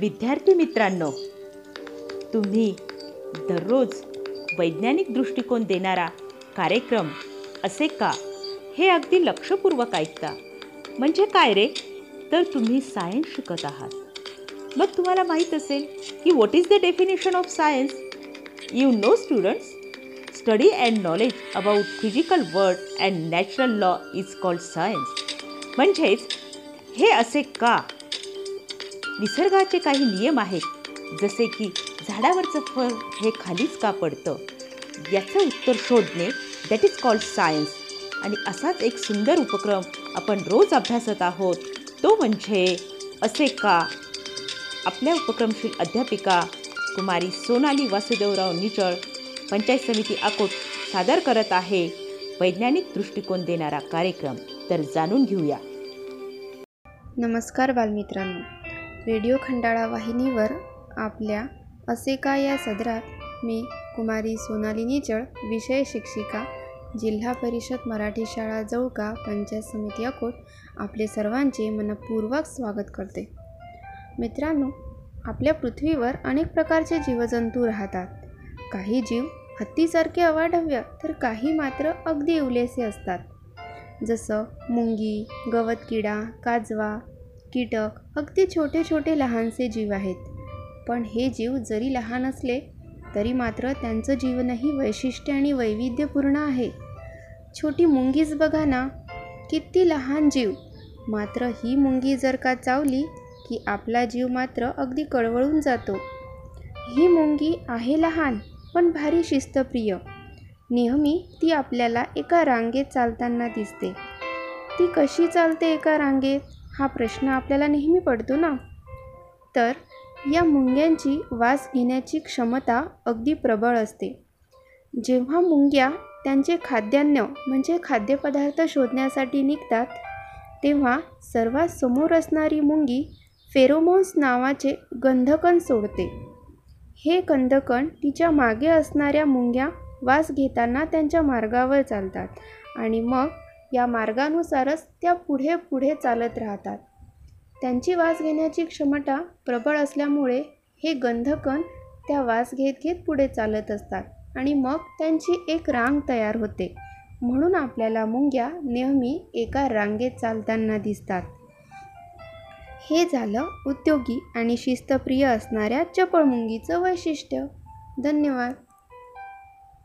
विद्यार्थी मित्रांनो तुम्ही दररोज वैज्ञानिक दृष्टिकोन देणारा कार्यक्रम असे का? हे अगदी लक्षपूर्वक ऐकता. म्हणजे काय रे? तर तुम्ही सायन्स शिकत आहात. मग तुम्हाला माहीत असेल की what is the definition of science you know students study and knowledge about physical world and natural law is called science म्हणजेच हे असे का? निसर्गाचे काही नियम आहेत. जसे की झाडावरचं फळ हे खालीच का पडतं? याचं उत्तर शोधणे दॅट इज कॉल्ड सायन्स आणि असाच एक सुंदर उपक्रम आपण रोज अभ्यासत आहोत. तो म्हणजे असे का? आपल्या उपक्रमशील अध्यापिका कुमारी सोनाली वासुदेवराव निचळ पंचायत समिती अकोट सादर करत आहे वैज्ञानिक दृष्टिकोन देणारा कार्यक्रम. तर जाणून घेऊया. नमस्कार बालमित्रांनो. रेडिओ खंडाळा वाहिनीवर आपल्या असे का या सदरात मी कुमारी सोनाली निचळ विषय शिक्षिका जिल्हा परिषद मराठी शाळा जवळका पंचायत समिती अकोट आपले सर्वांचे मनपूर्वक स्वागत करते. मित्रांनो आपल्या पृथ्वीवर अनेक प्रकारचे जीवजंतू राहतात. काही जीव हत्तीसारखे अवाढव्य तर काही मात्र अगदी उलेसे असतात. जसं मुंगी गवतकिडा काजवा कीटक अगदी छोटे छोटे लहानसे जीव आहेत. पण हे जीव जरी लहान असले तरी मात्र त्यांचं जीवनही वैशिष्ट्य आणि वैविध्यपूर्ण आहे. छोटी मुंगीच बघा ना किती लहान जीव. मात्र ही मुंगी जर का चावली की आपला जीव मात्र अगदी कळवळून जातो. ही मुंगी आहे लहान पण भारी शिस्तप्रिय. नेहमी ती आपल्याला एका रांगेत चालताना दिसते. ती कशी चालते एका रांगेत? हा प्रश्न आपल्याला नेहमी पडतो ना? तर या मुंग्यांची वास घेण्याची क्षमता अगदी प्रबळ असते. जेव्हा मुंग्या त्यांचे खाद्यान्न म्हणजे खाद्यपदार्थ शोधण्यासाठी निघतात तेव्हा सर्वात समोर असणारी मुंगी फेरोमोन्स नावाचे गंधकण सोडते. हे गंधकण तिच्यामागे असणाऱ्या मुंग्या वास घेताना त्यांच्या मार्गावर चालतात आणि मग या मार्गानुसारच त्या पुढे पुढे चालत राहतात. त्यांची वास घेण्याची क्षमता प्रबळ असल्यामुळे हे गंधकण त्या वास घेत घेत पुढे चालत असतात आणि मग त्यांची एक रांग तयार होते. म्हणून आपल्याला मुंग्या नेहमी एका रांगेत चालताना दिसतात. हे झालं उद्योगी आणि शिस्तप्रिय असणाऱ्या चपळ मुंगीचं वैशिष्ट्य. धन्यवाद.